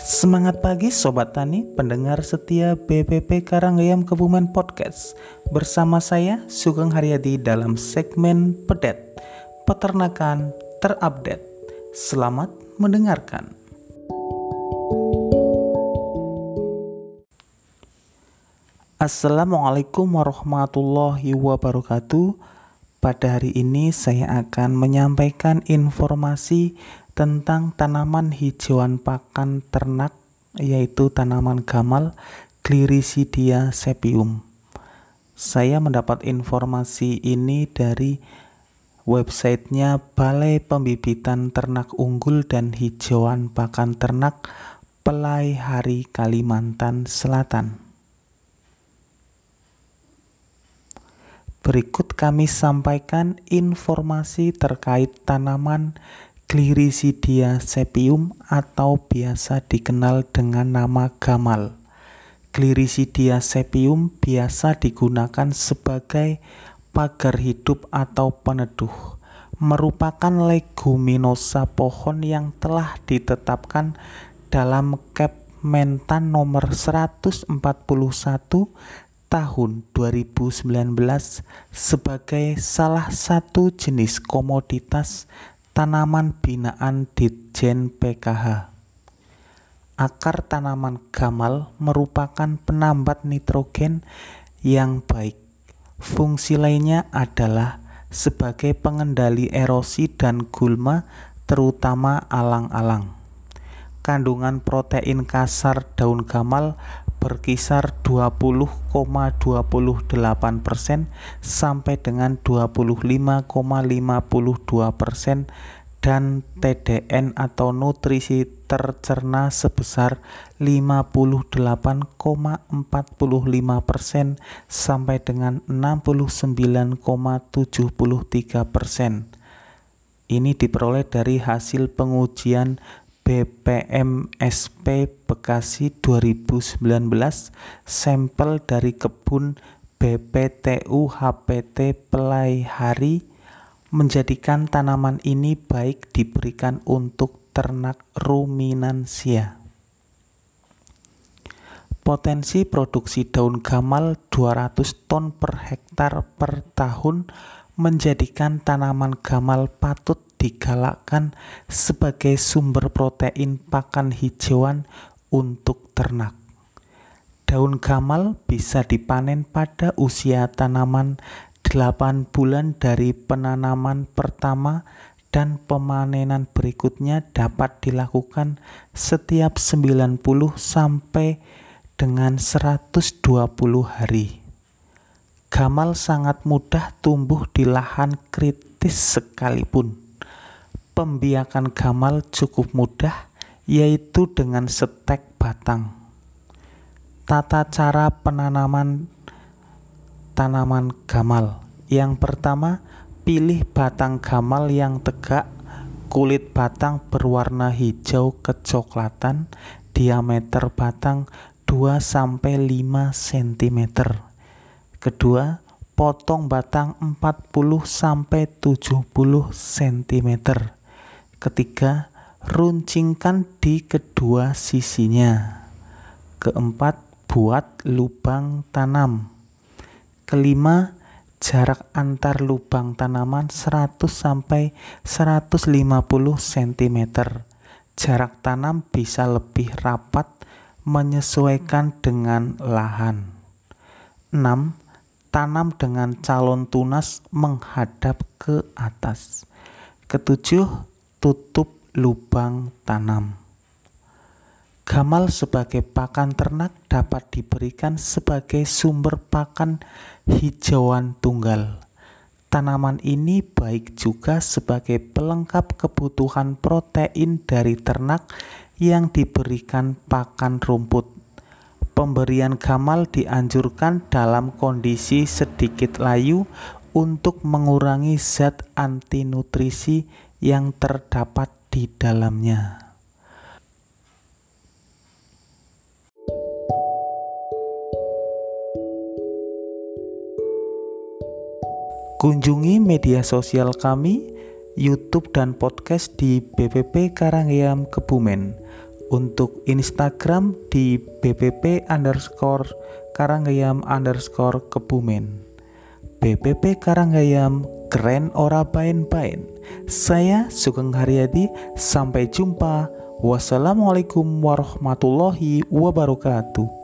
Semangat pagi Sobat Tani, pendengar setia BPP Karanggayam Kebumen Podcast. Bersama saya Sugeng Haryadi dalam segmen Pedet Peternakan terupdate. Selamat mendengarkan. Assalamualaikum warahmatullahi wabarakatuh. Pada hari ini saya akan menyampaikan informasi tentang tanaman hijauan pakan ternak yaitu tanaman gamal Glirisidia sepium. Saya mendapat informasi ini dari websitenya Balai Pembibitan Ternak Unggul dan Hijauan Pakan Ternak Pelai Hari Kalimantan Selatan. Berikut kami sampaikan informasi terkait tanaman Glirisidia sepium atau biasa dikenal dengan nama gamal. Glirisidia sepium biasa digunakan sebagai pagar hidup atau peneduh. Merupakan leguminosa pohon yang telah ditetapkan dalam Kep Mentan nomor 141 tahun 2019 sebagai salah satu jenis komoditas Tanaman binaan Ditjen PKH Akar tanaman gamal merupakan penambat nitrogen yang baik. Fungsi lainnya adalah sebagai pengendali erosi dan gulma terutama alang-alang. Kandungan protein kasar daun gamal berkisar 20,28% sampai dengan 25,52% dan TDN atau nutrisi tercerna sebesar 58,45% sampai dengan 69,73%. Ini diperoleh dari hasil pengujian BPMSP Bekasi 2019 sampel dari kebun BPTU HPT Pelai Hari menjadikan tanaman ini baik diberikan untuk ternak ruminansia. Potensi produksi daun gamal 200 ton per hektar per tahun menjadikan tanaman gamal patut digalakkan sebagai sumber protein pakan hijauan untuk ternak. Daun gamal bisa dipanen pada usia tanaman 8 bulan dari penanaman pertama dan pemanenan berikutnya dapat dilakukan setiap 90 sampai dengan 120 hari. Gamal sangat mudah tumbuh di lahan kritis sekalipun pembiakan gamal cukup mudah, yaitu dengan setek batang. Tata cara penanaman tanaman gamal. Yang pertama, pilih batang gamal yang tegak, kulit batang berwarna hijau kecoklatan, diameter batang 2 sampai 5 cm. Kedua, potong batang 40 sampai 70 cm. Ketiga, runcingkan di kedua sisinya. Keempat, buat lubang tanam. Kelima, jarak antar lubang tanaman 100 sampai 150 cm. Jarak tanam bisa lebih rapat menyesuaikan dengan lahan. 6. Tanam dengan calon tunas menghadap ke atas. Ketujuh, tutup lubang tanam. Gamal sebagai pakan ternak dapat diberikan sebagai sumber pakan hijauan tunggal. Tanaman ini baik juga sebagai pelengkap kebutuhan protein dari ternak yang diberikan pakan rumput. Pemberian gamal dianjurkan dalam kondisi sedikit layu untuk mengurangi zat anti nutrisi yang terdapat di dalamnya. Kunjungi media sosial kami, YouTube dan podcast di BPP Karangyam Kebumen. Untuk Instagram di bpp underscore karanggayam underscore kebumen. BPP Karanggayam keren ora bain-bain. Saya Sugeng Haryadi, sampai jumpa. Wassalamualaikum warahmatullahi wabarakatuh.